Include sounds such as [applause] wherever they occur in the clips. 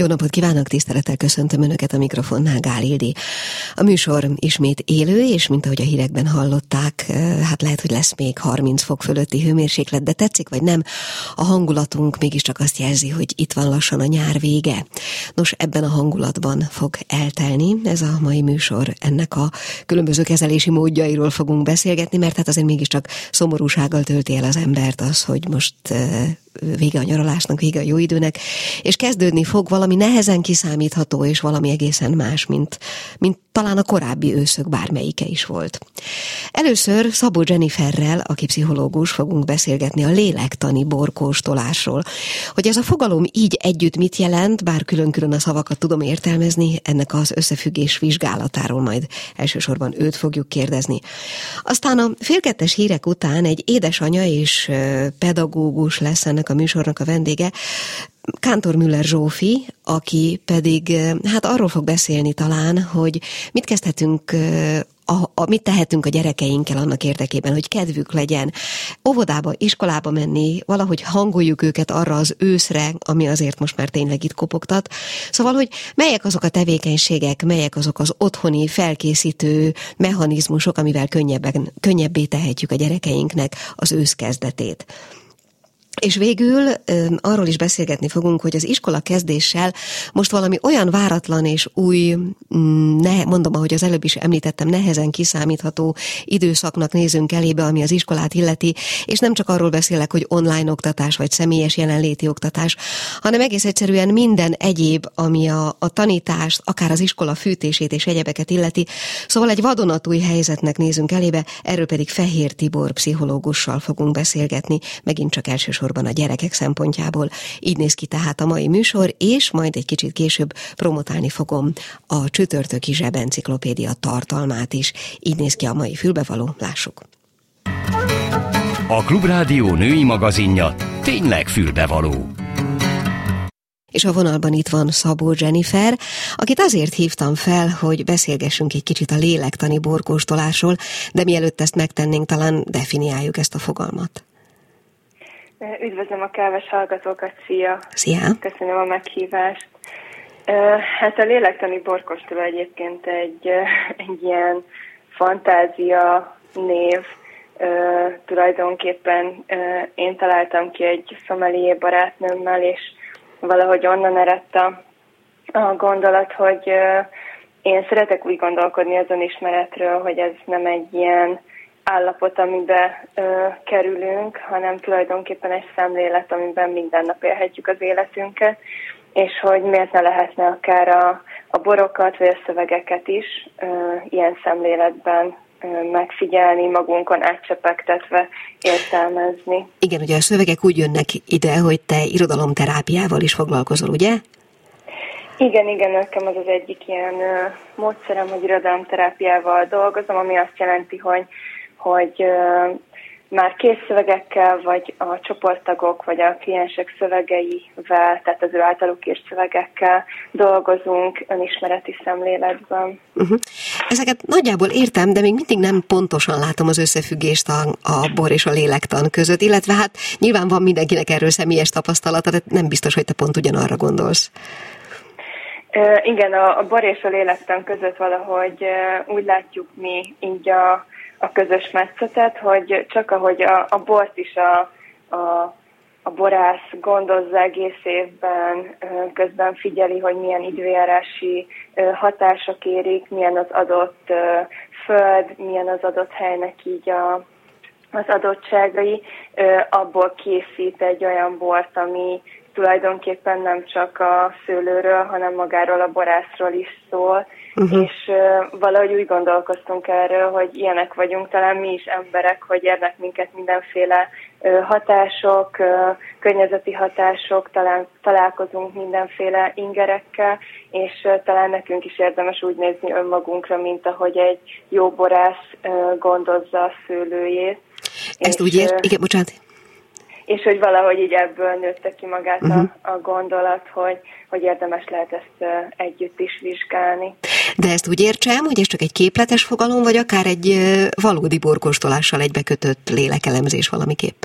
Jó napot kívánok, tisztelettel köszöntöm Önöket a mikrofonnál, Gál Ildi. A műsor ismét élő, és mint ahogy a hírekben hallották, hát lehet, hogy lesz még 30 fok fölötti hőmérséklet, de tetszik vagy nem, a hangulatunk mégiscsak azt jelzi, hogy itt van lassan a nyár vége. Nos, ebben a hangulatban fog eltelni ez a mai műsor. Ennek a különböző kezelési módjairól fogunk beszélgetni, mert hát azért mégiscsak szomorúsággal tölti el az embert az, hogy most vége a nyaralásnak, vége a jó időnek, és kezdődni fog valami nehezen kiszámítható, és valami egészen más, mint, mint talán a korábbi őszök bármelyike is volt. Először Szabó Jenniferrel, aki pszichológus, fogunk beszélgetni a lélektani borkóstolásról. Hogy ez a fogalom így együtt mit jelent, bár külön-külön a szavakat tudom értelmezni, ennek az összefüggés vizsgálatáról majd elsősorban őt fogjuk kérdezni. Aztán a félkettes hírek után egy édesanya és pedagógus lesz ennek a műsornak a vendége, Kántor Müller Zsófi, aki pedig hát arról fog beszélni talán, hogy mit kezdhetünk a, a, mit tehetünk a gyerekeinkkel annak érdekében, hogy kedvük legyen óvodába, iskolába menni, valahogy hangoljuk őket arra az őszre, ami azért most már tényleg itt kopogtat. Szóval, hogy melyek azok a tevékenységek, melyek azok az otthoni felkészítő mechanizmusok, amivel könnyebben, könnyebbé tehetjük a gyerekeinknek az ősz kezdetét. És végül arról is beszélgetni fogunk, hogy az iskola kezdéssel most valami olyan váratlan és új, mm, ne, mondom, ahogy az előbb is említettem, nehezen kiszámítható időszaknak nézünk elébe, ami az iskolát illeti, és nem csak arról beszélek, hogy online oktatás vagy személyes jelenléti oktatás, hanem egész egyszerűen minden egyéb, ami a, a tanítást, akár az iskola fűtését és egyebeket illeti. Szóval egy vadonatúj helyzetnek nézünk elébe, erről pedig Fehér Tibor pszichológussal fogunk beszélgetni, megint csak elsősorban elsősorban a gyerekek szempontjából. Így néz ki tehát a mai műsor, és majd egy kicsit később promotálni fogom a csütörtöki zsebenciklopédia tartalmát is. Így néz ki a mai fülbevaló, lássuk. A Klubrádió női magazinja tényleg fülbevaló. És a vonalban itt van Szabó Jennifer, akit azért hívtam fel, hogy beszélgessünk egy kicsit a lélektani borkóstolásról, de mielőtt ezt megtennénk, talán definiáljuk ezt a fogalmat. Üdvözlöm a káves hallgatókat, szia! Szia! Köszönöm a meghívást. Hát a lélektani borkostoló egyébként egy, egy ilyen fantázia név. Tulajdonképpen én találtam ki egy szomelié barátnőmmel, és valahogy onnan eredt a, a gondolat, hogy én szeretek úgy gondolkodni az önismeretről, hogy ez nem egy ilyen állapot, amiben ö, kerülünk, hanem tulajdonképpen egy szemlélet, amiben minden nap élhetjük az életünket, és hogy miért ne lehetne akár a, a borokat vagy a szövegeket is ö, ilyen szemléletben megfigyelni, magunkon átcsepegtetve értelmezni. Igen, ugye a szövegek úgy jönnek ide, hogy te irodalomterápiával is foglalkozol, ugye? Igen, igen, nekem az az egyik ilyen módszerem, hogy irodalomterápiával dolgozom, ami azt jelenti, hogy hogy már kész szövegekkel, vagy a csoporttagok, vagy a kliensek szövegeivel, tehát az ő általuk írt szövegekkel dolgozunk önismereti szemléletben. Uh-huh. Ezeket nagyjából értem, de még mindig nem pontosan látom az összefüggést a, a bor és a lélektan között, illetve hát nyilván van mindenkinek erről személyes tapasztalata, de nem biztos, hogy te pont ugyanarra gondolsz. Uh, igen, a, a bor és a lélektan között valahogy uh, úgy látjuk mi így a a közös metszetet, hogy csak ahogy a, a bort is a, a, a borász gondozza egész évben, közben figyeli, hogy milyen időjárási hatások érik, milyen az adott föld, milyen az adott helynek így a, az adottságai, abból készít egy olyan bort, ami tulajdonképpen nem csak a szőlőről, hanem magáról a borászról is szól, uh-huh. és valahogy úgy gondolkoztunk erről, hogy ilyenek vagyunk, talán mi is emberek, hogy érnek minket mindenféle hatások, környezeti hatások, talán találkozunk mindenféle ingerekkel, és talán nekünk is érdemes úgy nézni önmagunkra, mint ahogy egy jó borász gondozza a szőlőjét. Ezt és, úgy ért, igen, bocsánat és hogy valahogy így ebből nőtte ki magát uh-huh. a, mhm. a gondolat, hogy, hogy érdemes lehet ezt együtt is vizsgálni. De ezt úgy értsem, hogy ez csak egy képletes fogalom, vagy akár egy valódi borkostolással egybekötött lélekelemzés valamiképp?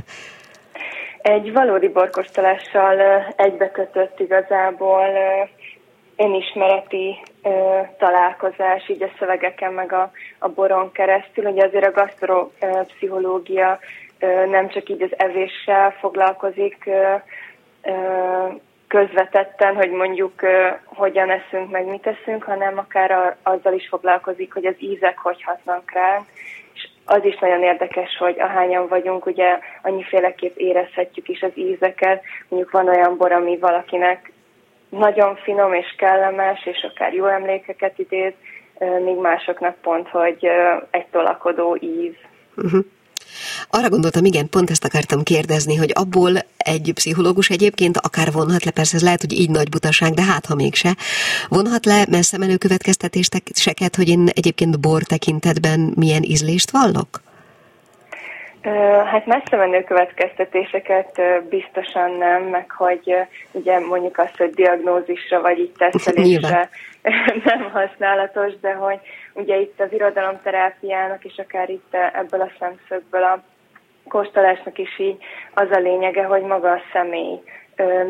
Egy valódi borkostolással egybekötött igazából önismereti találkozás, így a szövegeken, meg a, a boron keresztül. Ugye azért a gasztropszichológia nem csak így az evéssel foglalkozik közvetetten, hogy mondjuk hogyan eszünk, meg mit eszünk, hanem akár azzal is foglalkozik, hogy az ízek hogy hatnak ránk, és az is nagyon érdekes, hogy ahányan vagyunk, ugye annyiféleképp érezhetjük is az ízeket. Mondjuk van olyan bor, ami valakinek nagyon finom és kellemes, és akár jó emlékeket idéz, míg másoknak pont, hogy egy tolakodó íz. Uh-huh. Arra gondoltam, igen, pont ezt akartam kérdezni, hogy abból egy pszichológus egyébként akár vonhat le, persze ez lehet, hogy így nagy butaság, de hát ha mégse, vonhat le messze menő következtetéseket, hogy én egyébként bor tekintetben milyen ízlést vallok? Hát messze menő következtetéseket biztosan nem, meg hogy ugye mondjuk azt, hogy diagnózisra vagy így tesztelésre [laughs] [laughs] nem használatos, de hogy ugye itt az irodalomterápiának és akár itt ebből a szemszögből a kóstolásnak is így az a lényege, hogy maga a személy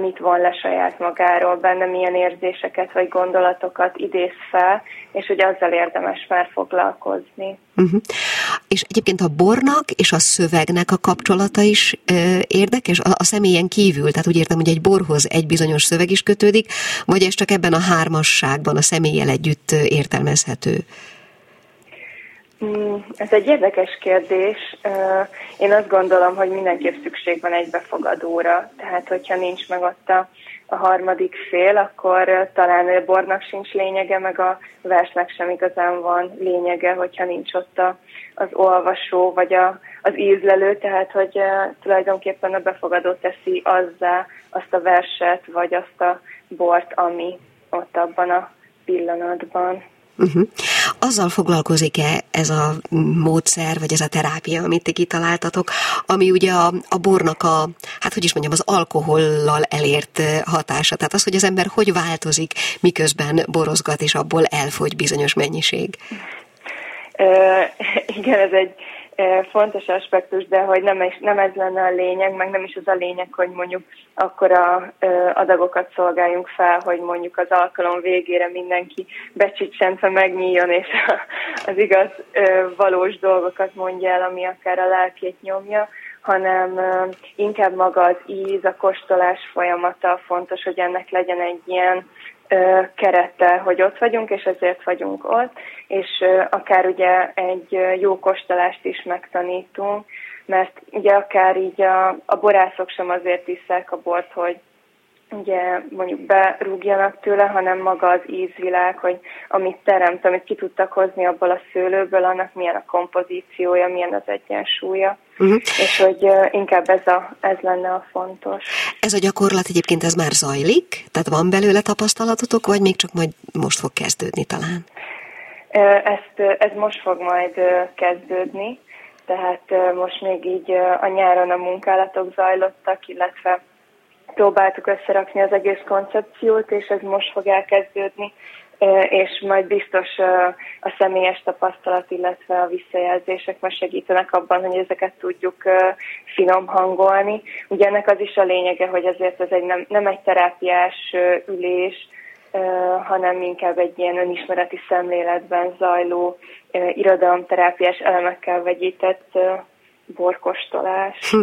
mit von le saját magáról, benne milyen érzéseket vagy gondolatokat idéz fel, és hogy azzal érdemes már foglalkozni. Uh-huh. És egyébként a bornak és a szövegnek a kapcsolata is ö, érdekes, a, a személyen kívül, tehát úgy értem, hogy egy borhoz egy bizonyos szöveg is kötődik, vagy ez csak ebben a hármasságban a személlyel együtt értelmezhető? Mm, ez egy érdekes kérdés. Én azt gondolom, hogy mindenképp szükség van egy befogadóra. Tehát, hogyha nincs meg ott a, a harmadik fél, akkor talán a bornak sincs lényege, meg a versnek sem igazán van lényege, hogyha nincs ott a, az olvasó, vagy a, az ízlelő, tehát, hogy tulajdonképpen a befogadó teszi azzá azt a verset, vagy azt a bort, ami ott abban a pillanatban. Uh-huh. Azzal foglalkozik-e ez a módszer, vagy ez a terápia, amit ti kitaláltatok, ami ugye a, a bornak a, hát hogy is mondjam, az alkohollal elért hatása. Tehát az, hogy az ember hogy változik, miközben borozgat, és abból elfogy bizonyos mennyiség. Uh, igen, ez egy fontos aspektus, de hogy nem, is, nem ez lenne a lényeg, meg nem is az a lényeg, hogy mondjuk akkora adagokat szolgáljunk fel, hogy mondjuk az alkalom végére mindenki becsicsentve megnyíljon, és [laughs] az igaz valós dolgokat mondja el, ami akár a lelkét nyomja, hanem inkább maga az íz, a kóstolás folyamata fontos, hogy ennek legyen egy ilyen kerete, hogy ott vagyunk, és ezért vagyunk ott, és akár ugye egy jó kostolást is megtanítunk, mert ugye akár így a, a borászok sem azért iszák a bort, hogy ugye mondjuk berúgjanak tőle, hanem maga az ízvilág, hogy amit teremt, amit ki tudtak hozni abból a szőlőből, annak milyen a kompozíciója, milyen az egyensúlya. Uh-huh. És hogy inkább ez, a, ez lenne a fontos. Ez a gyakorlat egyébként ez már zajlik? Tehát van belőle tapasztalatotok, vagy még csak majd most fog kezdődni talán? Ezt, ez most fog majd kezdődni, tehát most még így a nyáron a munkálatok zajlottak, illetve próbáltuk összerakni az egész koncepciót, és ez most fog elkezdődni, és majd biztos a személyes tapasztalat, illetve a visszajelzések majd segítenek abban, hogy ezeket tudjuk finom hangolni. Ugye ennek az is a lényege, hogy ezért ez egy nem, nem egy terápiás ülés, hanem inkább egy ilyen önismereti szemléletben zajló irodalomterápiás elemekkel vegyített borkostolás.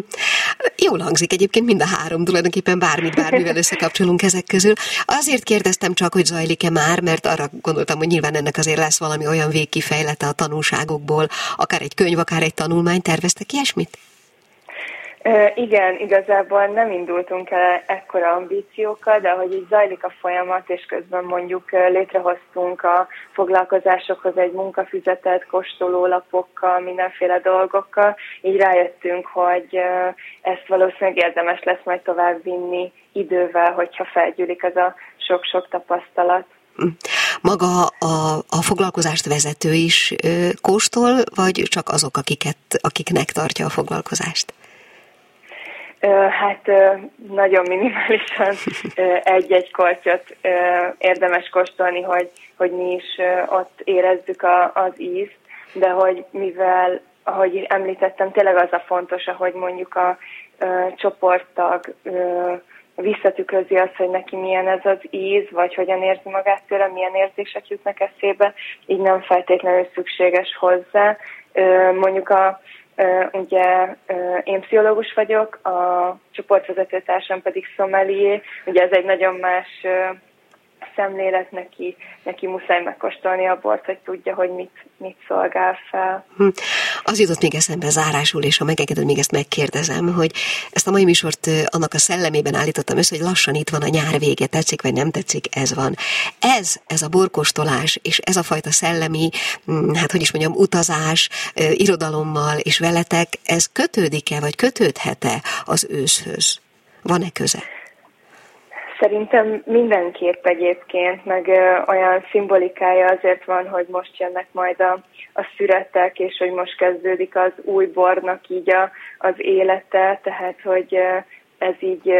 Jól hangzik egyébként mind a három, tulajdonképpen bármit bármivel összekapcsolunk ezek közül. Azért kérdeztem csak, hogy zajlik-e már, mert arra gondoltam, hogy nyilván ennek azért lesz valami olyan végkifejlete a tanulságokból, akár egy könyv, akár egy tanulmány. Terveztek ilyesmit? Igen, igazából nem indultunk el ekkora ambíciókkal, de ahogy így zajlik a folyamat, és közben mondjuk létrehoztunk a foglalkozásokhoz egy munkafüzetet, kóstolólapokkal, mindenféle dolgokkal, így rájöttünk, hogy ezt valószínűleg érdemes lesz majd tovább vinni idővel, hogyha felgyűlik ez a sok-sok tapasztalat. Maga a, a foglalkozást vezető is kóstol, vagy csak azok, akiket, akiknek tartja a foglalkozást? Hát nagyon minimálisan egy-egy kortyot érdemes kóstolni, hogy, hogy mi is ott érezzük a, az ízt, de hogy mivel, ahogy említettem, tényleg az a fontos, ahogy mondjuk a, a csoporttag visszatükrözi azt, hogy neki milyen ez az íz, vagy hogyan érzi magát tőle, milyen érzések jutnak eszébe, így nem feltétlenül szükséges hozzá. Mondjuk a Ugye én pszichológus vagyok, a csoportvezetőtársam pedig szomelié, ugye ez egy nagyon más szemlélet, neki, neki muszáj megkóstolni a bort, hogy tudja, hogy mit, mit szolgál fel. Hm. Az jutott még eszembe zárásul, és ha megengeded, még ezt megkérdezem, hogy ezt a mai műsort annak a szellemében állítottam össze, hogy lassan itt van a nyár vége, tetszik vagy nem tetszik, ez van. Ez, ez a borkostolás, és ez a fajta szellemi, hm, hát hogy is mondjam, utazás, irodalommal és veletek, ez kötődik-e, vagy kötődhet-e az őszhöz? Van-e köze? Szerintem mindenképp egyébként, meg olyan szimbolikája azért van, hogy most jönnek majd a, a szüretek, és hogy most kezdődik az új bornak így a, az élete, tehát hogy ez így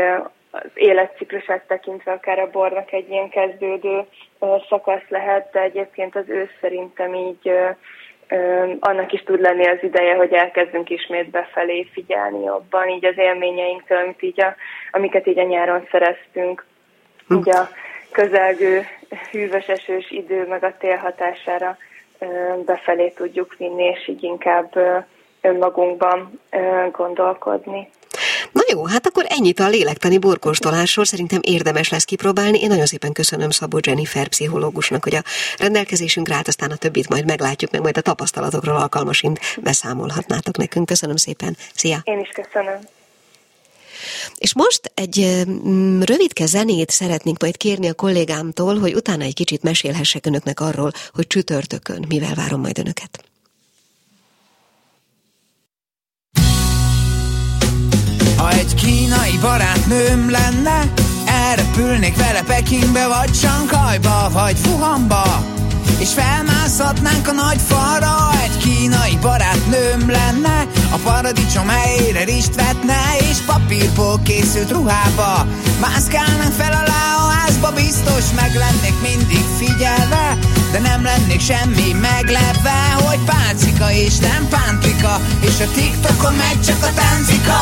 az életciklusát tekintve akár a bornak egy ilyen kezdődő szakasz lehet, de egyébként az ősz szerintem így annak is tud lenni az ideje, hogy elkezdünk ismét befelé figyelni jobban, így az élményeinktől, amit így a, amiket így a nyáron szereztünk így a közelgő hűvös esős idő meg a tél hatására befelé tudjuk vinni, és így inkább önmagunkban gondolkodni. Na jó, hát akkor ennyit a lélektani borkóstolásról, szerintem érdemes lesz kipróbálni. Én nagyon szépen köszönöm Szabó Jennifer pszichológusnak, hogy a rendelkezésünkre állt, aztán a többit majd meglátjuk, meg majd a tapasztalatokról alkalmasint beszámolhatnátok nekünk. Köszönöm szépen. Szia! Én is köszönöm. És most egy mm, rövidke zenét szeretnénk majd kérni a kollégámtól, hogy utána egy kicsit mesélhessek önöknek arról, hogy csütörtökön mivel várom majd önöket. Ha egy kínai barátnőm lenne, elrepülnék vele Pekingbe, vagy Sankajba, vagy Wuhanba és felmászhatnánk a nagy falra Egy kínai barátnőm lenne A paradicsom helyére rist vetne És papírból készült ruhába. Mászkálnánk fel alá a házba Biztos meg lennék mindig figyelve De nem lennék semmi meglepve Hogy páncika és nem pántrika És a TikTokon meg csak a táncika.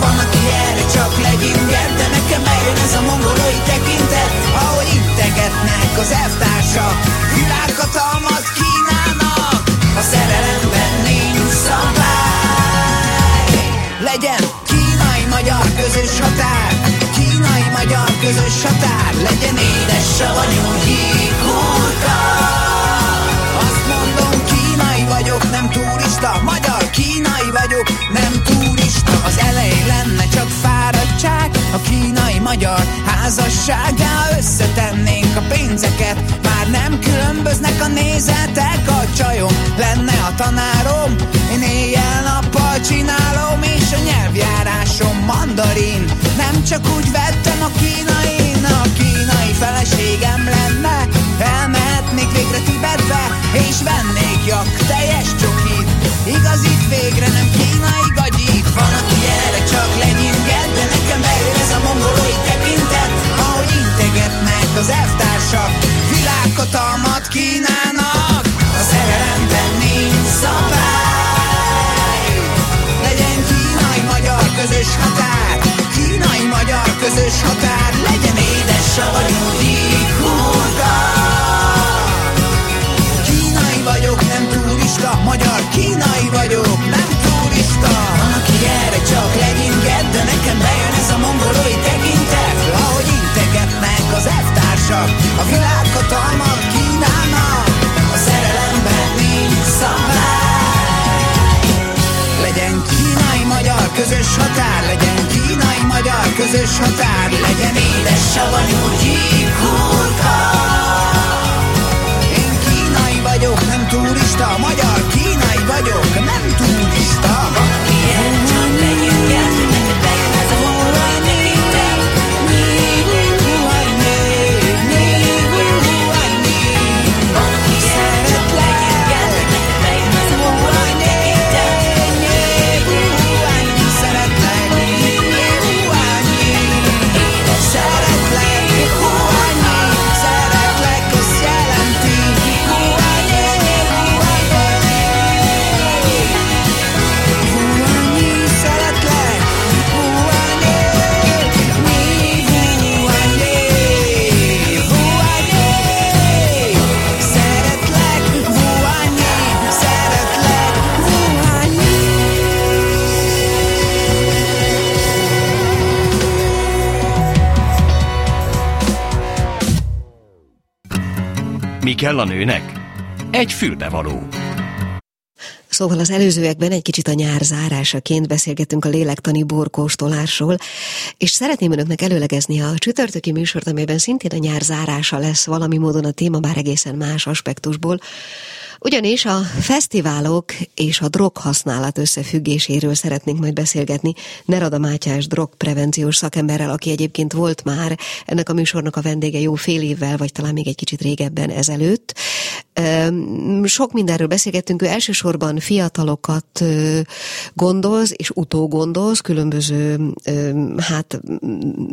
Van, aki erre csak legyinger De nekem bejön ez a mongolói tekintet Ahogy integetnek az elvtársak. Világhatalmat kínálnak Legyen kínai-magyar közös határ. Kínai-magyar közös határ. Legyen édes savanyú híghurka Azt mondom kínai vagyok, nem turista. Magyar kínai vagyok, nem turista. Az elején lenne csak fáradtság A kínai-magyar házasságá Összetennénk a pénzeket. Már nem különböznek a nézetek A csajom lenne a tanárom. Én éjjel-nappal csinálom És a nyelvjárásom mandarin. Nem csak úgy vettem a kínain A kínai feleségem lenne. Elmehetnék végre Tibetbe És vennék jak teljes csokit. Igazit végre nem kínai gagyit Van, aki erre csak lenyinget De nekem bejön az elvtársak Világhatalmat kínálnak. A szerelemben nincs szabály. Legyen kínai-magyar közös határ Kínai-magyar közös határ. Legyen édes savanyú hurka Kínai vagyok, nem turista Magyar kínai vagyok, nem turista. Van, aki erre csak legyinget De nekem bejön ez a mongolói elvtársak A világhatalmat kínálnak A szerelemben nincs szabály Legyen kínai-magyar közös határ Legyen kínai-magyar közös határ Legyen édes savanyú gyíkhurka Én kínai vagyok, nem turista Magyar kínai vagyok, nem turista Valaki kell a nőnek? Egy fülbevaló. Szóval az előzőekben egy kicsit a nyár zárásaként beszélgetünk a lélektani borkóstolásról, és szeretném önöknek előlegezni a csütörtöki műsort, amelyben szintén a nyár zárása lesz valami módon a téma, bár egészen más aspektusból. Ugyanis a fesztiválok és a droghasználat összefüggéséről szeretnénk majd beszélgetni Nerada Mátyás drogprevenciós szakemberrel, aki egyébként volt már ennek a műsornak a vendége jó fél évvel, vagy talán még egy kicsit régebben ezelőtt. Sok mindenről beszélgettünk, ő elsősorban fiatalokat gondoz és utógondoz, különböző hát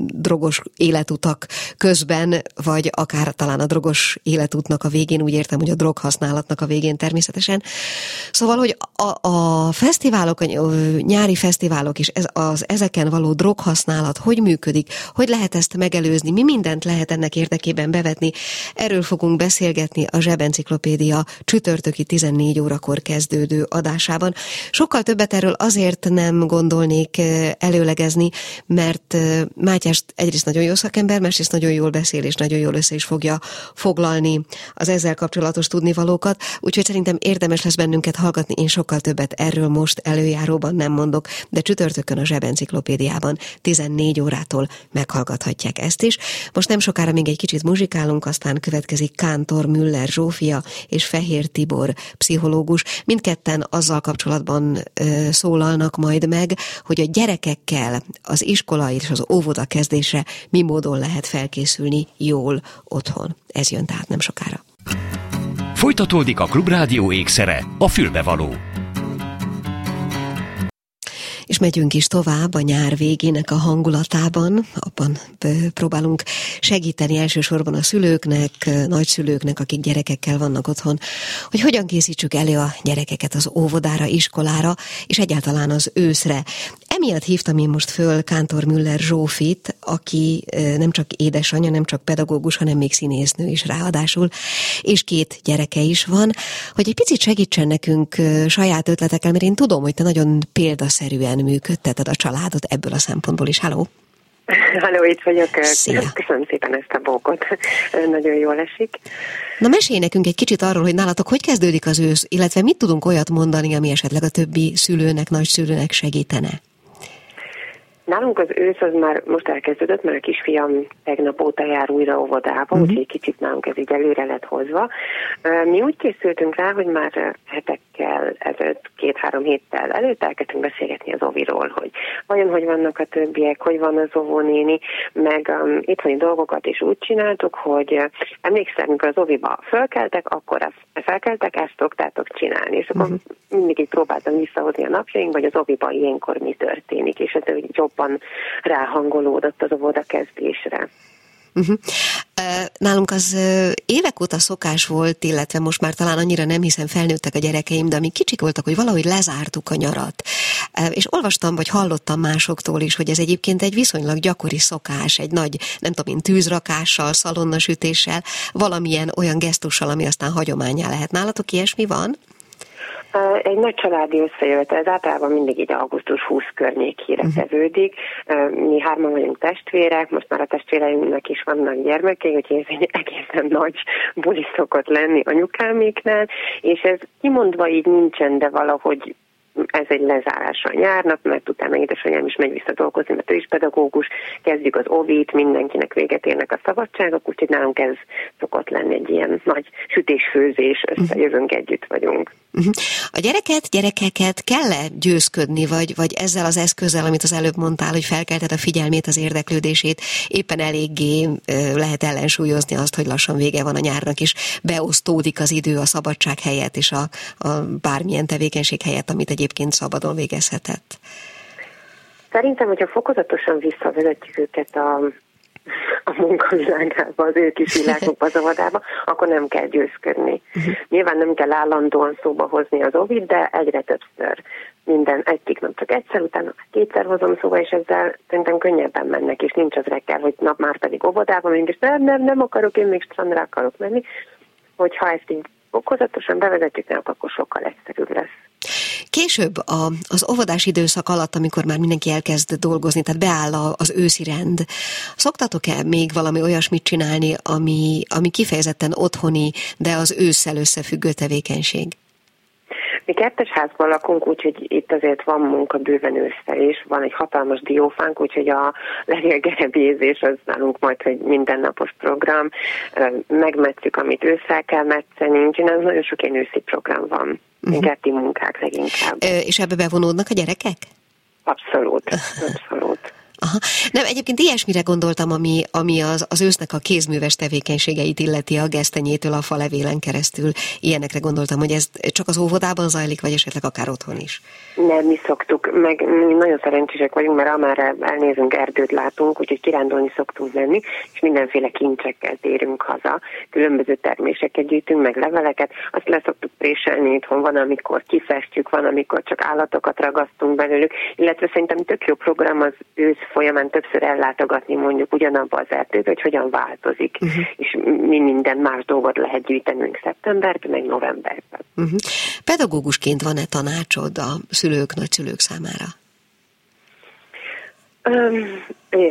drogos életutak közben, vagy akár talán a drogos életútnak a végén, úgy értem, hogy a droghasználatnak a végén végén természetesen. Szóval, hogy a, a fesztiválok, a nyári fesztiválok és ez, az ezeken való droghasználat hogy működik, hogy lehet ezt megelőzni, mi mindent lehet ennek érdekében bevetni, erről fogunk beszélgetni a Zsebenciklopédia csütörtöki 14 órakor kezdődő adásában. Sokkal többet erről azért nem gondolnék előlegezni, mert Mátyás egyrészt nagyon jó szakember, másrészt nagyon jól beszél, és nagyon jól össze is fogja foglalni az ezzel kapcsolatos tudnivalókat. Úgyhogy szerintem érdemes lesz bennünket hallgatni, én sokkal többet erről most előjáróban nem mondok, de csütörtökön a Zsebenciklopédiában 14 órától meghallgathatják ezt is. Most nem sokára még egy kicsit muzsikálunk, aztán következik Kántor Müller Zsófia és Fehér Tibor pszichológus. Mindketten azzal kapcsolatban ö, szólalnak majd meg, hogy a gyerekekkel az iskola és az óvoda kezdésre mi módon lehet felkészülni jól otthon. Ez jön tehát nem sokára. Folytatódik a Klubrádió ékszere, a fülbevaló. És megyünk is tovább a nyár végének a hangulatában, abban próbálunk segíteni elsősorban a szülőknek, nagyszülőknek, akik gyerekekkel vannak otthon, hogy hogyan készítsük elő a gyerekeket az óvodára, iskolára, és egyáltalán az őszre. Emiatt hívtam én most föl Kántor Müller Zsófit, aki nem csak édesanyja, nem csak pedagógus, hanem még színésznő is ráadásul, és két gyereke is van, hogy egy picit segítsen nekünk saját ötletekkel, mert én tudom, hogy te nagyon példaszerűen működteted a családot ebből a szempontból is. Halló! Halló, [laughs] itt vagyok. Szia. Köszönöm szépen ezt a bókot. [laughs] Nagyon jól esik. Na mesélj nekünk egy kicsit arról, hogy nálatok hogy kezdődik az ősz, illetve mit tudunk olyat mondani, ami esetleg a többi szülőnek, nagyszülőnek segítene? Nálunk az ősz az már most elkezdődött, mert a kisfiam tegnap óta jár újra óvodába, uh-huh. úgyhogy kicsit nálunk ez így előre lett hozva. Mi úgy készültünk rá, hogy már hetekkel ezelőtt, két-három héttel előtt elkezdtünk beszélgetni az oviról, hogy vajon hogy vannak a többiek, hogy van az óvónéni, meg um, itthoni dolgokat is úgy csináltuk, hogy emlékszem, amikor az oviba fölkeltek, akkor ezt, felkeltek, ezt szoktátok csinálni, és akkor uh-huh. mindig így próbáltam visszahozni a napjaink, vagy az oviba ilyenkor mi történik, és ez jobb jobban ráhangolódott az óvoda kezdésre. Uh-huh. Nálunk az évek óta szokás volt, illetve most már talán annyira nem hiszem felnőttek a gyerekeim, de amíg kicsik voltak, hogy valahogy lezártuk a nyarat. És olvastam, vagy hallottam másoktól is, hogy ez egyébként egy viszonylag gyakori szokás, egy nagy, nem tudom én, tűzrakással, szalonnasütéssel, valamilyen olyan gesztussal, ami aztán hagyományá lehet. Nálatok ilyesmi van? Egy nagy családi összejött, ez általában mindig így augusztus 20 környékére uh-huh. tevődik. Mi hárman vagyunk testvérek, most már a testvéreinknek is vannak gyermekei, úgyhogy ez egy egészen nagy buli szokott lenni anyukáméknál, és ez kimondva így nincsen, de valahogy ez egy lezárása a nyárnak, mert utána édesanyám is megy vissza dolgozni, mert ő is pedagógus, kezdjük az ovit, mindenkinek véget érnek a szabadságok, úgyhogy nálunk ez szokott lenni egy ilyen nagy sütés-főzés, összejövünk, együtt vagyunk. Uh-huh. A gyereket, gyerekeket kell-e győzködni, vagy, vagy ezzel az eszközzel, amit az előbb mondtál, hogy felkelted a figyelmét, az érdeklődését, éppen eléggé lehet ellensúlyozni azt, hogy lassan vége van a nyárnak, és beosztódik az idő a szabadság helyett, és a, a bármilyen tevékenység helyett, amit egyébként szabadon végezhetett? Szerintem, hogyha fokozatosan visszavezetjük őket a a munkavilágába, az ő kis világokba, az avadába, akkor nem kell győzködni. Uh-huh. Nyilván nem kell állandóan szóba hozni az ovid, de egyre többször. Minden egyik nap csak egyszer, utána kétszer hozom szóba, és ezzel szerintem könnyebben mennek, és nincs az reggel, hogy nap már pedig óvodába megyünk, és nem, nem, nem akarok, én még strandra akarok menni. Hogyha ezt így fokozatosan bevezetjük, akkor sokkal egyszerűbb lesz. Később a, az óvodás időszak alatt, amikor már mindenki elkezd dolgozni, tehát beáll az őszi rend, szoktatok-e még valami olyasmit csinálni, ami, ami kifejezetten otthoni, de az ősszel összefüggő tevékenység? Mi kettes házban lakunk, úgyhogy itt azért van munka bőven ősszel is. Van egy hatalmas diófánk, úgyhogy a levélgerebézés az nálunk majd, hogy mindennapos program. Megmetszük, amit ősszel kell metszeni, úgyhogy ez nagyon sok ilyen őszi program van. Uh-huh. Kerti munkák leginkább. És ebbe bevonódnak a gyerekek? Abszolút, [laughs] abszolút. Aha. Nem, egyébként ilyesmire gondoltam, ami, ami az, az ősznek a kézműves tevékenységeit illeti a gesztenyétől a falevélen keresztül. Ilyenekre gondoltam, hogy ez csak az óvodában zajlik, vagy esetleg akár otthon is. Nem, mi szoktuk, meg mi nagyon szerencsések vagyunk, mert amára elnézünk, erdőt látunk, úgyhogy kirándulni szoktunk menni, és mindenféle kincsekkel térünk haza. Különböző terméseket gyűjtünk, meg leveleket, azt le szoktuk préselni itthon, van, amikor kifestjük, van, amikor csak állatokat ragasztunk belőlük, illetve szerintem tök jó program az ősz folyamán többször ellátogatni mondjuk ugyanabba az erdőbe, hogy hogyan változik, uh-huh. és mi minden más dolgot lehet gyűjtenünk szeptemberben, meg novemberben. Uh-huh. Pedagógusként van-e tanácsod a szülők, nagyszülők számára? Um,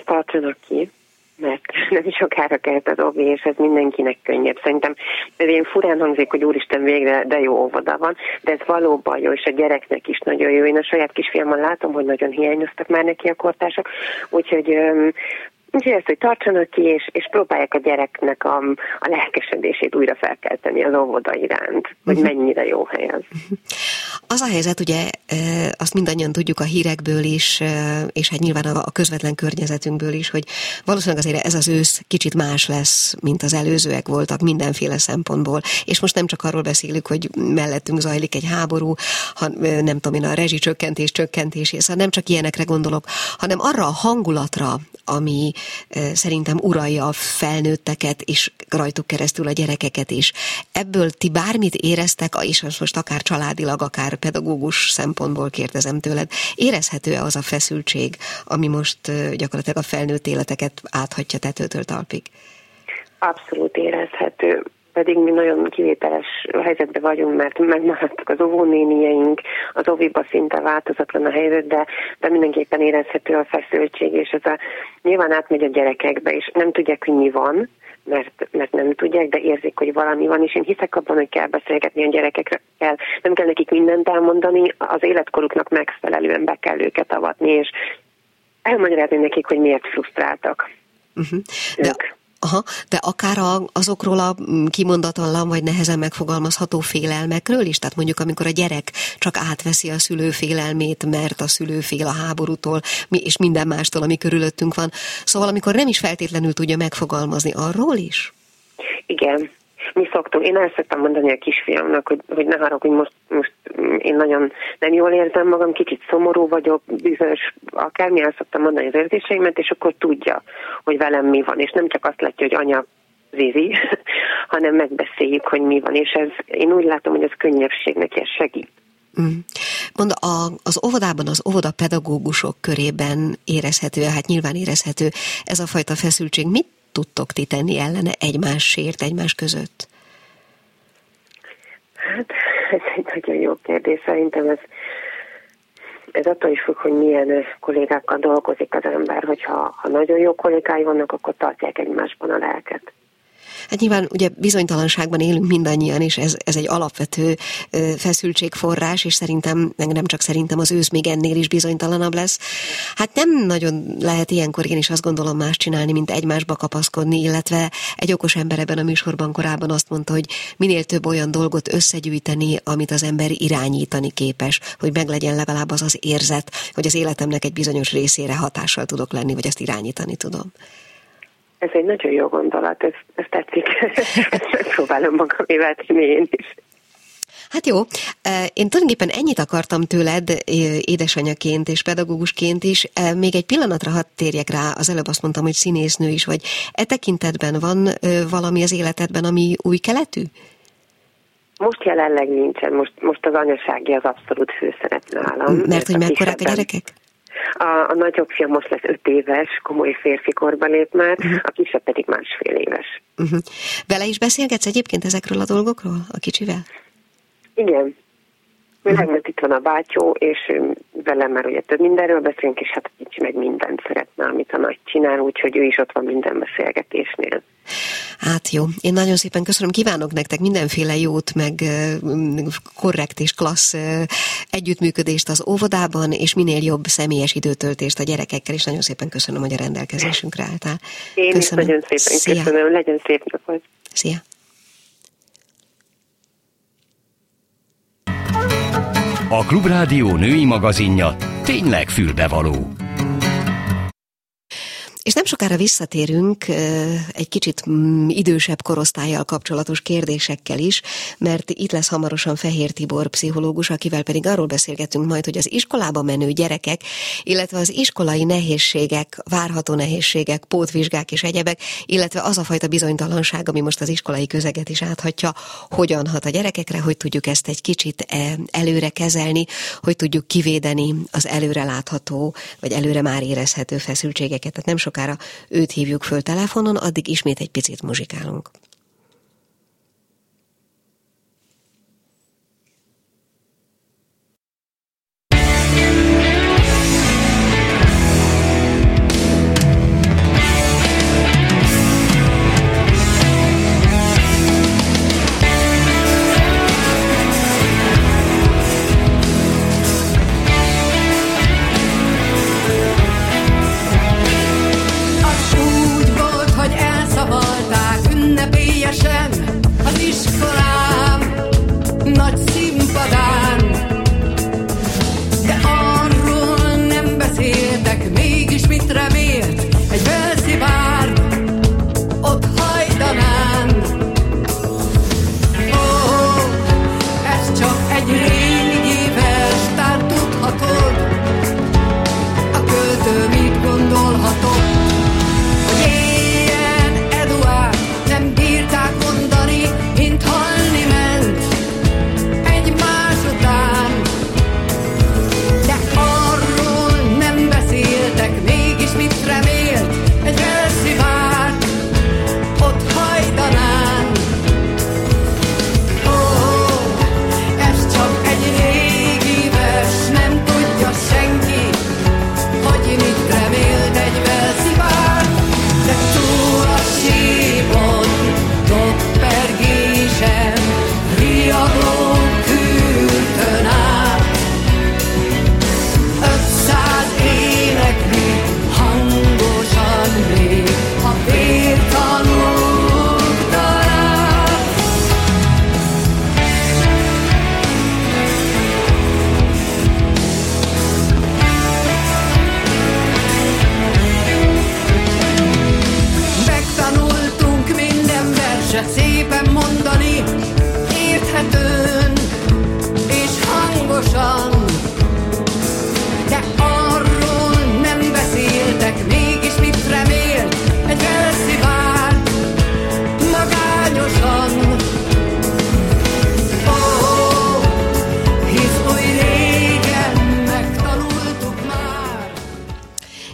tartsanak ki, mert [laughs] nem sokára kellett az ovi, és ez mindenkinek könnyebb. Szerintem én furán hangzik, hogy úristen végre, de jó óvoda van, de ez valóban jó, és a gyereknek is nagyon jó. Én a saját kisfiamon látom, hogy nagyon hiányoztak már neki a kortársak, úgyhogy Úgyhogy ezt, hogy tartsanak ki, és, és próbálják a gyereknek a, a lelkesedését újra felkelteni az óvoda iránt, hogy mhm. mennyire jó hely az. Az a helyzet, ugye azt mindannyian tudjuk a hírekből is, és hát nyilván a közvetlen környezetünkből is, hogy valószínűleg azért ez az ősz kicsit más lesz, mint az előzőek voltak mindenféle szempontból. És most nem csak arról beszélünk, hogy mellettünk zajlik egy háború, ha, nem tudom én, a rezsicsökkentés, csökkentés, szóval nem csak ilyenekre gondolok, hanem arra a hangulatra, ami szerintem uralja a felnőtteket, és rajtuk keresztül a gyerekeket is. Ebből ti bármit éreztek, és most akár családilag, akár pedagógus szempontból kérdezem tőled, érezhető-e az a feszültség, ami most gyakorlatilag a felnőtt életeket áthatja tetőtől talpig? Abszolút érezhető pedig mi nagyon kivételes helyzetben vagyunk, mert megmaradtak az óvónénieink, az óviba szinte változatlan a helyzet, de, de mindenképpen érezhető a feszültség, és ez a, nyilván átmegy a gyerekekbe, és nem tudják, hogy mi van, mert, mert nem tudják, de érzik, hogy valami van, és én hiszek abban, hogy kell beszélgetni a gyerekekkel. Nem kell nekik mindent elmondani, az életkoruknak megfelelően be kell őket avatni, és elmagyarázni nekik, hogy miért frusztráltak. Uh-huh. De Aha, de akár azokról a mm, kimondatlan vagy nehezen megfogalmazható félelmekről is, tehát mondjuk amikor a gyerek csak átveszi a szülő félelmét, mert a szülő fél a háborútól, és minden mástól, ami körülöttünk van. Szóval amikor nem is feltétlenül tudja megfogalmazni, arról is? Igen, mi szoktunk, én el szoktam mondani a kisfiamnak, hogy, hogy ne harag, hogy most, most én nagyon nem jól érzem magam, kicsit szomorú vagyok, bizonyos, akármi el szoktam mondani az érzéseimet, és akkor tudja, hogy velem mi van, és nem csak azt látja, hogy anya Zizi, [laughs] hanem megbeszéljük, hogy mi van, és ez, én úgy látom, hogy ez könnyebbség neki, ez segít. Mm. Mond, a, az óvodában, az óvoda pedagógusok körében érezhető, hát nyilván érezhető ez a fajta feszültség. Mit tudtok ti tenni ellene egymásért, egymás között? Hát, ez egy nagyon jó kérdés. Szerintem ez, ez attól is függ, hogy milyen kollégákkal dolgozik az ember, hogyha ha nagyon jó kollégái vannak, akkor tartják egymásban a lelket. Hát nyilván ugye bizonytalanságban élünk mindannyian, és ez, ez egy alapvető feszültségforrás, és szerintem, nem csak szerintem az ősz még ennél is bizonytalanabb lesz. Hát nem nagyon lehet ilyenkor én is azt gondolom más csinálni, mint egymásba kapaszkodni, illetve egy okos ember ebben a műsorban korábban azt mondta, hogy minél több olyan dolgot összegyűjteni, amit az ember irányítani képes, hogy meglegyen legalább az az érzet, hogy az életemnek egy bizonyos részére hatással tudok lenni, vagy ezt irányítani tudom. Ez egy nagyon jó gondolat, ez, ez tetszik. [laughs] Ezt megpróbálom magamével tenni én is. Hát jó, én tulajdonképpen ennyit akartam tőled édesanyaként és pedagógusként is. Még egy pillanatra hadd térjek rá, az előbb azt mondtam, hogy színésznő is vagy. E tekintetben van valami az életedben, ami új keletű? Most jelenleg nincsen, most, most az anyasági az abszolút főszerep nálam. Mert hogy mekkorák a gyerekek? A, a nagyobb fiam most lesz öt éves, komoly férfi korba lép már, uh-huh. a kisebb pedig másfél éves. Uh-huh. Vele is beszélgetsz egyébként ezekről a dolgokról, a kicsivel? Igen. Mert itt van a bátyó, és velem már ugye több mindenről beszélünk, és hát kicsi meg mindent szeretne, amit a nagy csinál, úgyhogy ő is ott van minden beszélgetésnél. Hát jó, én nagyon szépen köszönöm, kívánok nektek mindenféle jót, meg korrekt és klassz együttműködést az óvodában, és minél jobb személyes időtöltést a gyerekekkel, és nagyon szépen köszönöm, hogy a rendelkezésünkre álltál. Én köszönöm. is nagyon szépen Szia. köszönöm, legyen szép napot. Szia. A Klubrádió női magazinja tényleg fülbevaló. És nem sokára visszatérünk egy kicsit mm, idősebb korosztályjal kapcsolatos kérdésekkel is, mert itt lesz hamarosan Fehér Tibor pszichológus, akivel pedig arról beszélgetünk majd, hogy az iskolába menő gyerekek, illetve az iskolai nehézségek, várható nehézségek, pótvizsgák és egyebek, illetve az a fajta bizonytalanság, ami most az iskolai közeget is áthatja, hogyan hat a gyerekekre, hogy tudjuk ezt egy kicsit előre kezelni, hogy tudjuk kivédeni az előre látható, vagy előre már érezhető feszültségeket. Tehát nem sok sokára őt hívjuk föl telefonon, addig ismét egy picit muzsikálunk.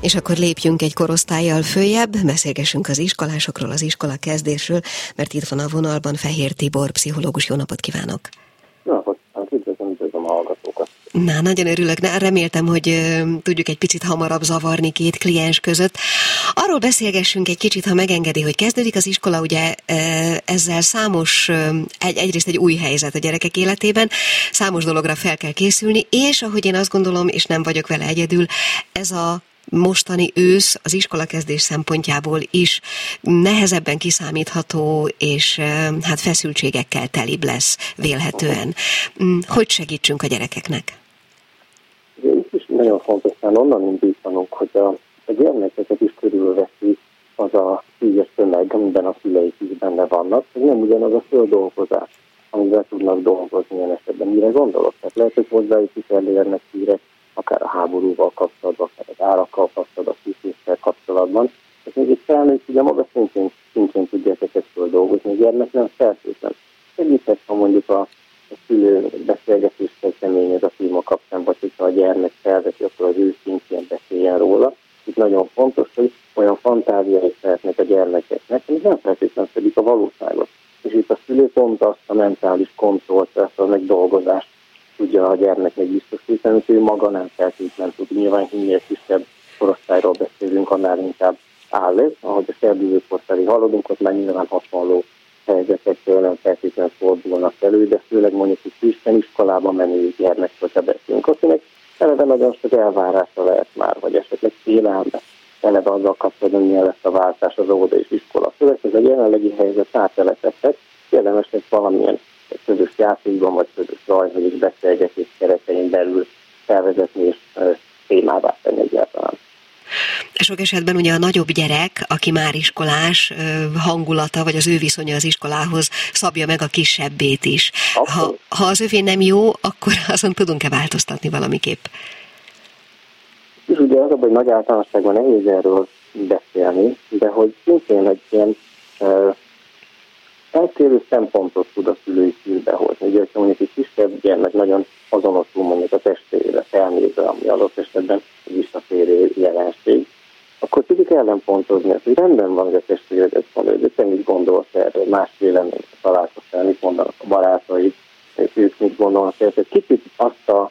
És akkor lépjünk egy korosztályjal följebb, beszélgessünk az iskolásokról, az iskola kezdésről, mert itt van a vonalban Fehér Tibor, pszichológus. Jó napot kívánok! Jó napot, üdvözlöm, üdvözlöm a hallgatókat! Na, nagyon örülök, Na, reméltem, hogy uh, tudjuk egy picit hamarabb zavarni két kliens között. Arról beszélgessünk egy kicsit, ha megengedi, hogy kezdődik az iskola, ugye uh, ezzel számos, uh, egy, egyrészt egy új helyzet a gyerekek életében, számos dologra fel kell készülni, és ahogy én azt gondolom, és nem vagyok vele egyedül, ez a mostani ősz az iskolakezdés szempontjából is nehezebben kiszámítható, és hát feszültségekkel telibb lesz vélhetően. Mm, hogy segítsünk a gyerekeknek? Itt is nagyon fontos onnan indítanunk, hogy a, a gyermekeket is körülveszi az a szíves tömeg, amiben a szüleik is benne vannak, hogy nem ugyanaz a földolgozás, amivel tudnak dolgozni ilyen esetben. Mire gondolok? Tehát lehet, hogy hozzájuk is elérnek hírek, akár a háborúval kapcsolatban, akár az árakkal kapcsolatban, a fűtéssel kapcsolatban. És még egy felnőtt ugye maga szintén, szintén tudja ezeket dolgozni, a gyermek nem feltétlen. Segített, ha mondjuk a, a szülő beszélgetés kezdeményez a firma kapcsán, vagy hogyha a gyermek felveti, akkor az ő szintén beszéljen róla. Itt nagyon fontos, hogy olyan fantáziai szeretnek a gyermekeknek, hogy nem feltétlenül fedik a valóságot. És itt a szülő pont azt a mentális kontrollt, ezt a megdolgozást tudja a gyermeknek biztosítani, hogy ő maga nem feltétlenül tud. Nyilván minél kisebb korosztályról beszélünk, annál inkább áll ez. Ahogy a szerbűzőkor felé haladunk, ott már nyilván hasonló helyzetekről nem feltétlenül fordulnak elő, de főleg mondjuk hogy Isten iskolába menő gyermek, hogyha beszélünk, akinek eleve nagyon sok elvárása lehet már, vagy esetleg félelme eleve azzal kapcsolatban, milyen lesz a váltás az óvoda és iskola között. Ez a jelenlegi helyzet áteletettek, érdemes valamilyen közös játékban, vagy közös rajz, vagy beszélgetés keretein belül felvezetni és témává tenni egyáltalán. Sok esetben ugye a nagyobb gyerek, aki már iskolás hangulata, vagy az ő viszonya az iskolához szabja meg a kisebbét is. Ha, ha az övé nem jó, akkor [laughs] azon tudunk-e változtatni valamiképp? És ugye az, hogy nagy általánosságban nehéz erről beszélni, de hogy szintén egy ilyen uh, eltérő szempontot tud a szülői szülbe hozni. Ugye, hogyha mondjuk egy kisebb gyermek nagyon azonosul mondjuk a testvérére felnézve, ami adott esetben visszatérő jelenség, akkor tudjuk ellenpontozni, hogy rendben van, hogy a testvéred ezt mondja, hogy te mit gondolsz erről, más véleményt találkoztál, mit mondanak a barátaid, ők mit gondolnak erről. Kicsit azt a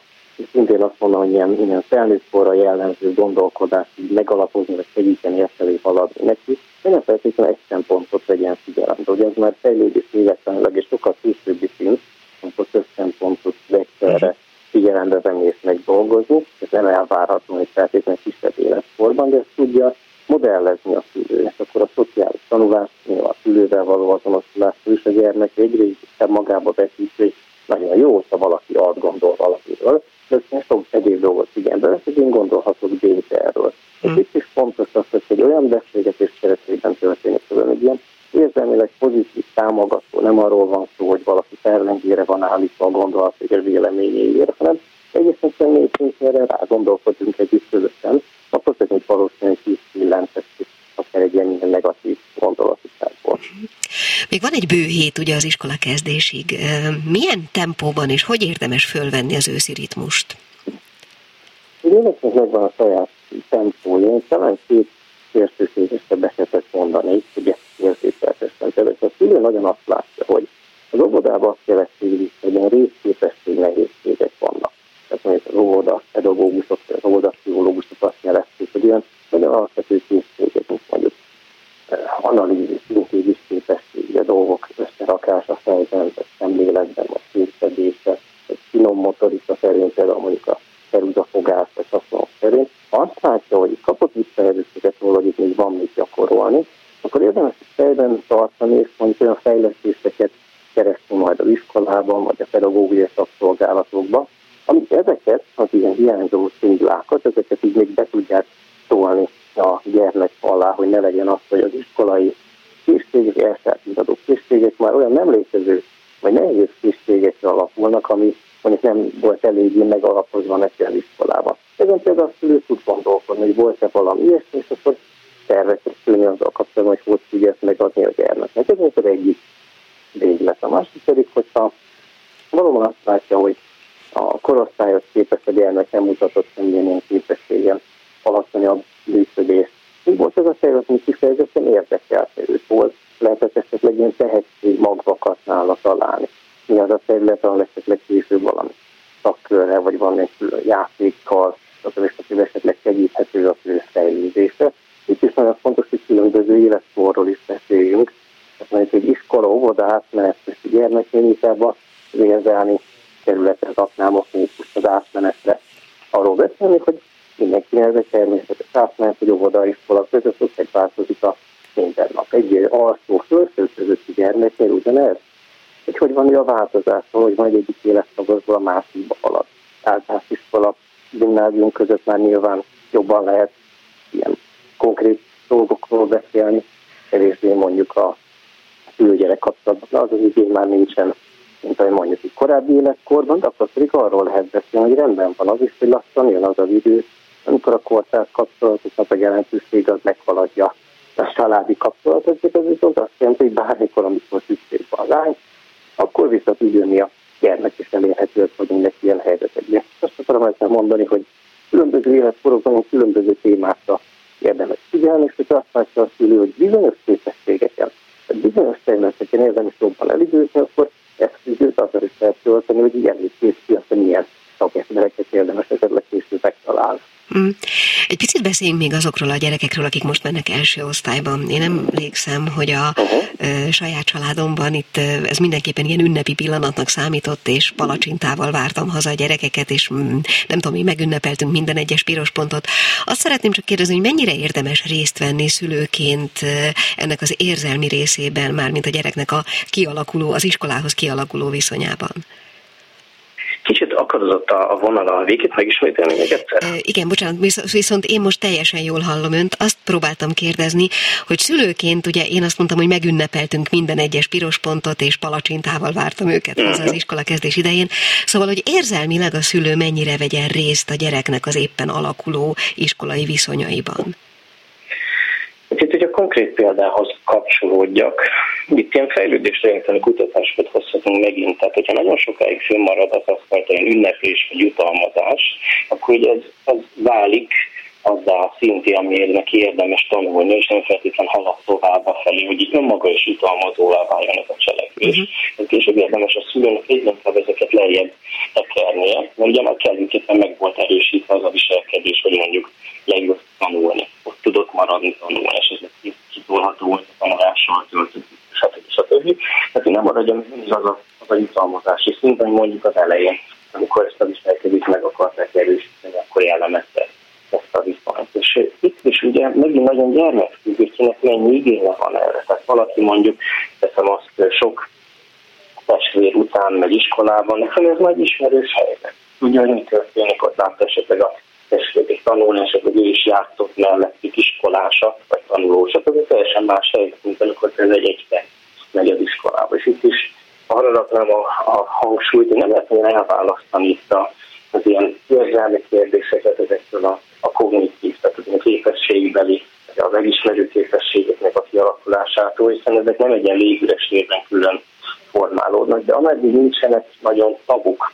szintén azt mondom, hogy ilyen, ilyen felnőtt korra jellemző gondolkodást így megalapozni, vagy segíteni ezt elé haladni neki, de nem feltétlenül egy szempontot vegyen figyelembe. Ugye ez már fejlődés élettanilag és sokkal későbbi szint, amikor több szempontot egyszerre figyelembe venni és meg dolgozni. Ez nem elvárható, hogy feltétlenül kisebb életkorban, de ezt tudja modellezni a szülő, és akkor a szociális tanulás, a szülővel való azonosulás, és a gyermek egyre inkább magába veszik, hogy nagyon jó, hogyha valaki azt gondol valakiről, ezt sok egyéb dolgot vesz, hogy én gondolhatok erről. Mm. Itt is fontos az, hogy olyan beszélgetés keretében történik hogy egy ilyen érzelmileg pozitív, támogató, nem arról van szó, hogy valaki terlengére van állítva a gondolat, hogy a véleményéért, hanem egészen nézzünk erre, rá gondolkodunk együtt közösen, Még van egy bő hét ugye az iskola kezdésig. Milyen tempóban és hogy érdemes fölvenni az őszi ritmust? Mindenkinek megvan a saját tempója. Én talán két szélsőségesebb esetet mondanék, ugye érzékeltessen. Tehát a szülő nagyon azt látja, hogy az óvodában azt jelenti, hogy a részképesség nehézségek vannak. Tehát mondjuk az óvoda pedagógusok, az óvoda pszichológusok azt jelezték, hogy olyan nagyon alapvető készségek, óvoda átmenetes gyermeknénitába vérzelni területre raknám a fókusz az átmenetre. Arról beszélni, hogy mindenki ez egy természetes átmenet, hogy óvoda, iskola között ott egy változik a minden nap. Egy alsó fölsző közötti gyermeknél ugyanez, hogy hogy van a változás, hogy egy egyik életszakaszból a másikba halad. Általános iskola, gimnázium között már nyilván jobban lehet ilyen konkrét dolgokról beszélni, kevésbé mondjuk a szülőgyerek kapcsolatban, az az igény már nincsen, mint ahogy mondjuk egy korábbi életkorban, de akkor pedig arról lehet beszélni, hogy rendben van az is, hogy lassan jön az az idő, amikor a kortárs kapcsolatoknak a jelentőség az meghaladja a családi kapcsolatot, ez viszont azt jelenti, hogy bármikor, amikor szükség van lány, akkor vissza tud jönni a gyermek, és elérhetőek vagyunk neki ilyen helyzetekben. Azt akarom ezzel mondani, hogy különböző életkorokban különböző témákra érdemes figyelni, és hogy azt látja a szülő, hogy bizonyos képességeken, bizonyos területeken érdemes jobban elidőzni, akkor ezt időt azzal is lehet tölteni, hogy ilyen kész ki, azt milyen szakembereket érdemes esetleg később megtalálni. Mm. Egy picit beszéljünk még azokról a gyerekekről, akik most mennek első osztályban. Én emlékszem, hogy a uh-huh. saját családomban itt ez mindenképpen ilyen ünnepi pillanatnak számított, és palacsintával vártam haza a gyerekeket, és mm, nem tudom, mi megünnepeltünk minden egyes piros pontot. Azt szeretném csak kérdezni, hogy mennyire érdemes részt venni szülőként ennek az érzelmi részében, már mint a gyereknek a kialakuló, az iskolához kialakuló viszonyában? Kicsit akadozott a, a vonal a végét, megismételni még egyszer? E, igen, bocsánat, viszont én most teljesen jól hallom önt. Azt próbáltam kérdezni, hogy szülőként, ugye én azt mondtam, hogy megünnepeltünk minden egyes piros pontot, és palacsintával vártam őket uh-huh. az iskola kezdés idején. Szóval, hogy érzelmileg a szülő mennyire vegyen részt a gyereknek az éppen alakuló iskolai viszonyaiban? Itt, hogy a konkrét példához kapcsolódjak, itt ilyen fejlődésre jelenteni kutatásokat hozhatunk megint, tehát hogyha nagyon sokáig fönnmarad az a fajta ilyen ünneplés vagy jutalmazás, akkor ugye ez, ez válik azzá a szinti, amiért neki érdemes tanulni, és nem feltétlenül halad tovább a felé, hogy így önmaga is jutalmazóvá váljon ez a cselekvés. Uh-huh. Később érdemes a szülőnek egyre ezeket lejjebb tekernie, mert ugye már kellőképpen meg volt erősítve az a viselkedés, hogy mondjuk legjött tanulni, ott tudott maradni tanulni, és ez kitolható volt a tanulással töltött, stb. stb. Tehát nem maradjon mindig az a, az a jutalmazási szint, hogy mondjuk az elején, amikor ezt a viselkedést meg akarták erősíteni, akkor jellemezte ezt a viszonyt. És itt is ugye megint nagyon gyermekfüggő, kinek mennyi igénye van erre. Tehát valaki mondjuk, teszem azt sok testvér után, meg iskolában, nekem ez nagy ismerős helyzet. Tudja, hogy mi történik, ott látta esetleg a testvérik tanulni, esetleg ő is játszott mellettük iskolásat, vagy tanulósat, ez egy teljesen más helyzet, mint amikor ez egy egybe megy az iskolába. És itt is arra raknám a, a hangsúlyt, hogy nem lehet elválasztani itt a, az ilyen érzelmi kérdéseket ezektől a, a kognitív, tehát az képességbeli, a megismerő képességeknek a kialakulásától, hiszen ezek nem egy ilyen légüres térben külön formálódnak, de ameddig nincsenek nagyon tabuk,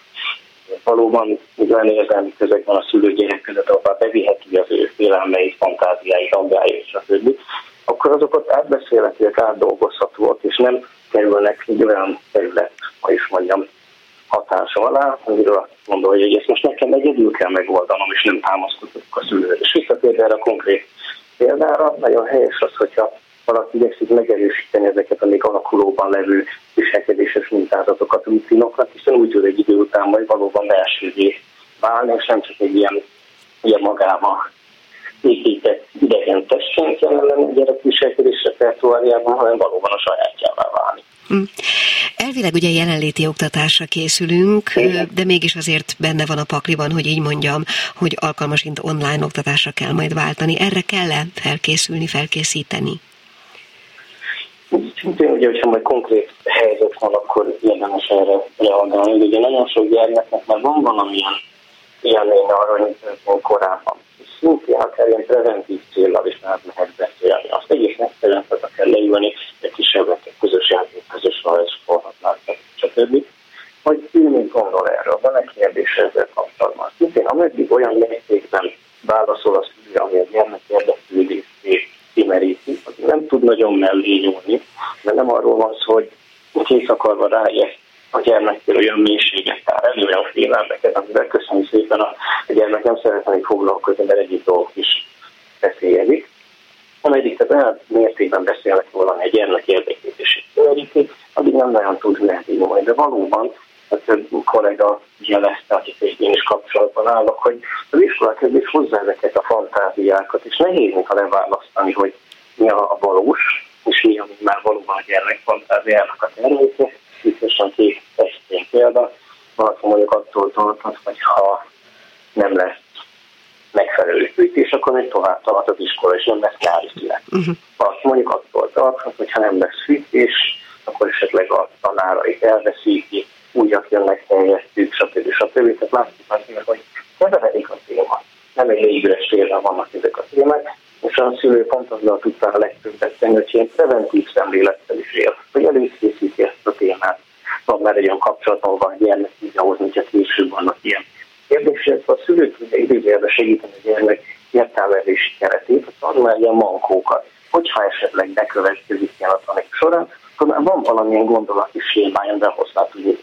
valóban olyan érzelmi közeg van a szülő-gyerek között, ahol beviheti az ő félelmeit, fantáziáit, aggályait, stb., akkor azokat átbeszélhetőek, átdolgozhatóak, és nem kerülnek egy olyan terület, ha is mondjam, hatása alá, amiről azt gondolja, hogy ezt most nekem egyedül kell megoldanom, és nem támaszkodok a szülőre. És visszatérve erre a konkrét példára, nagyon helyes az, hogyha valaki igyekszik megerősíteni ezeket a még alakulóban levő viselkedéses mintázatokat, rutinokat, hiszen úgy tud egy idő után majd valóban belsővé válni, és nem csak egy ilyen, ilyen magába épített idegen testként jelen lenni a gyerek viselkedés repertoárjában, hanem valóban a sajátjává válni. Hm. Elvileg ugye jelenléti oktatásra készülünk, Igen. de mégis azért benne van a pakliban, hogy így mondjam, hogy alkalmasint online oktatásra kell majd váltani. Erre kell-e felkészülni, felkészíteni? Szintén ugye, hogyha majd konkrét helyzet van, akkor érdemes erre reagálni. Ugye nagyon sok gyermeknek már van valamilyen élmény arra, hogy korábban. Akár ilyen preventív célral is már lehet beszélni. Azt egész egyszerűen fel kell leülni, egy kisebbeket, közös játék, közös rajz, forhatnák, stb. Hogy ő még gondol erről, van-e kérdés ezzel kapcsolatban. Szintén ameddig olyan mértékben válaszol a szülő, ami a gyermek érdeklődését kimeríti, az nem tud nagyon mellé nyúlni, mert nem arról van szó, hogy kész akarva rájött a gyermektől olyan mélységet tár elő, olyan félelmeket, amivel köszönjük szépen a, a gyermek nem szeretne foglalkozni, mert egyik dolgok is veszélyezik. Ameddig tehát olyan mértékben beszélnek volna egy gyermek érdekét és kimeríti, addig nem nagyon tud nyúlni. De valóban a több kollega jelezte, akik én is kapcsolatban állok, hogy az iskolák is hozzá ezeket a fantáziákat, és nehéz ha leválasztani, hogy mi a valós, és mi, ami már valóban a gyermek fantáziának a terméke. Biztosan két extrém példa. Valaki mondjuk attól tarthat, hogy ha nem lesz megfelelő fűtés, akkor még tovább tart az iskola, és nem lesz nyári szület. Uh-huh. Valaki mondjuk attól tarthat, hogy ha nem lesz fűtés, akkor esetleg a tanárait elveszíti, újak jönnek helyettük, stb. stb. Tehát látjuk azért, hogy keveredik a téma. Nem egy légüres térben vannak ezek a témák, és a szülő pont azzal tudta a legtöbbet tenni, hogy ilyen preventív szemlélettel is él, hogy előkészíti ezt a témát. Van már egy olyan kapcsolatban van gyermek videózni, hogyha később vannak ilyen kérdések, a szülő tudja időzőjelbe segíteni a gyermek értelmezési keretét, hogy ad már ilyen mankókat. Hogyha esetleg bekövetkezik ilyen a tanik során, akkor már van valamilyen gondolati sémája, de hozzá tud.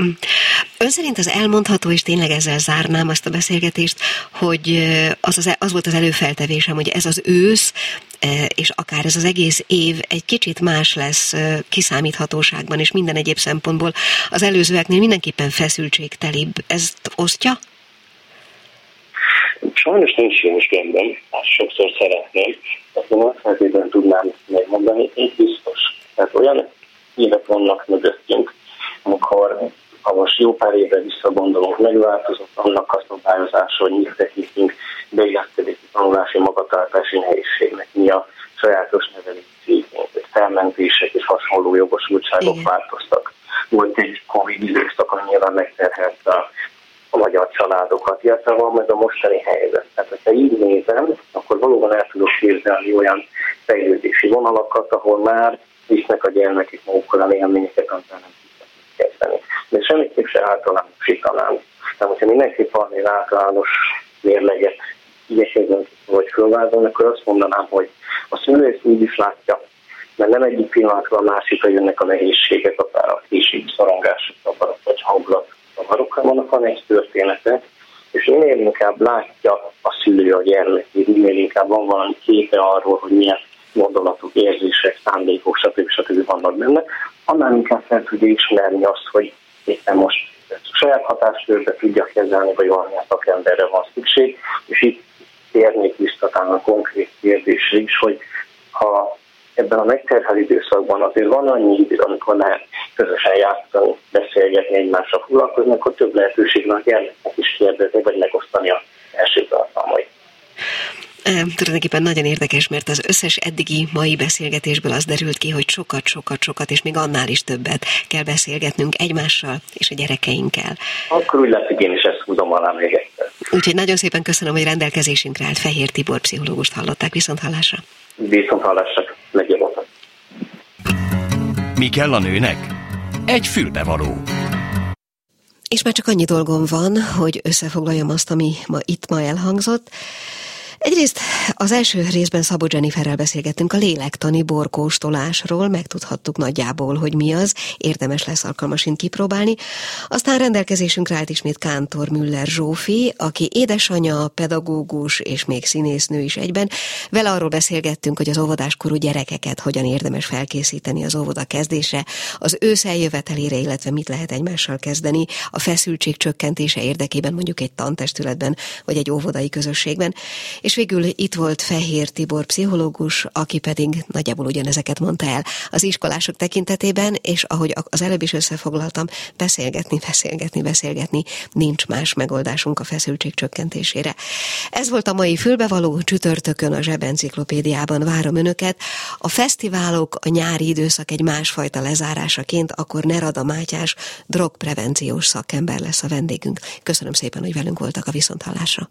Mm. Ön szerint az elmondható, és tényleg ezzel zárnám azt a beszélgetést, hogy az, az, az volt az előfeltevésem, hogy ez az ősz, és akár ez az egész év egy kicsit más lesz kiszámíthatóságban, és minden egyéb szempontból az előzőeknél mindenképpen feszültségtelibb. Ezt osztja? Sajnos nincs én is rendben, sokszor szeretném, ezt én azt feltétlenül tudnám megmondani, egy biztos. Tehát olyan évek vannak mögöttünk, amikor ha most jó pár évre visszagondolunk, megváltozott annak a szabályozása, hogy mit tekintünk beilleszkedik a tanulási magatartási nehézségnek, mi a sajátos nevelési felmentések és hasonló jogosultságok Igen. változtak. Volt egy Covid időszak, ami nyilván megterhelte a, a magyar családokat, illetve van meg a mostani helyzet. Tehát, ha így nézem, akkor valóban el tudok képzelni olyan fejlődési vonalakat, ahol már visznek a gyermekek magukkal a élményeket, amivel nem kezdeni. De semmiképp se általánosítanám. Tehát, hogyha mindenképp valami általános mérleget igyekezünk vagy fölvázolni, akkor azt mondanám, hogy a szülő ezt úgy is látja, mert nem egyik pillanatra a másikra jönnek a nehézségek, akár a kisebb szorongások, zavarok vagy hangulat zavarok, vannak van egy története, és minél inkább látja a szülő a gyermekét, minél inkább van valami képe arról, hogy milyen gondolatok, érzések, szándékok, stb. stb. vannak benne, annál inkább fel tudja ismerni azt, hogy éppen most saját hatáskörbe tudja kezelni, vagy valamilyen szakemberre van szükség, és itt térnék vissza a konkrét kérdésre is, hogy ha ebben a megterhel időszakban azért van annyi idő, amikor lehet közösen játszani, beszélgetni, egymással foglalkozni, akkor több lehetőség van gyermeknek is kérdezni, vagy megosztani a első tartalmait. Tulajdonképpen nagyon érdekes, mert az összes eddigi mai beszélgetésből az derült ki, hogy sokat, sokat, sokat, és még annál is többet kell beszélgetnünk egymással és a gyerekeinkkel. Akkor úgy látszik, én is ezt húzom alá még egyszer. Úgyhogy nagyon szépen köszönöm, hogy rendelkezésünkre állt Fehér Tibor pszichológust hallották. Viszont hallásra. Viszont hallásra. Megjavultak. Mi kell a nőnek? Egy fülbevaló. És már csak annyi dolgom van, hogy összefoglaljam azt, ami ma itt ma elhangzott. Egyrészt az első részben Szabó Jenniferrel beszélgettünk a lélektani borkóstolásról, megtudhattuk nagyjából, hogy mi az, érdemes lesz alkalmasint kipróbálni. Aztán rendelkezésünkre állt ismét Kántor Müller Zsófi, aki édesanyja, pedagógus és még színésznő is egyben. Vele arról beszélgettünk, hogy az óvodáskorú gyerekeket hogyan érdemes felkészíteni az óvoda kezdésre, az ősz eljövetelére, illetve mit lehet egymással kezdeni, a feszültség csökkentése érdekében mondjuk egy tantestületben vagy egy óvodai közösségben. És és végül itt volt Fehér Tibor pszichológus, aki pedig nagyjából ugyanezeket mondta el az iskolások tekintetében, és ahogy az előbb is összefoglaltam, beszélgetni, beszélgetni, beszélgetni, nincs más megoldásunk a feszültség csökkentésére. Ez volt a mai fülbevaló csütörtökön a Zsebenciklopédiában várom önöket. A fesztiválok a nyári időszak egy másfajta lezárásaként, akkor Nerada Mátyás drogprevenciós szakember lesz a vendégünk. Köszönöm szépen, hogy velünk voltak a viszonthallásra.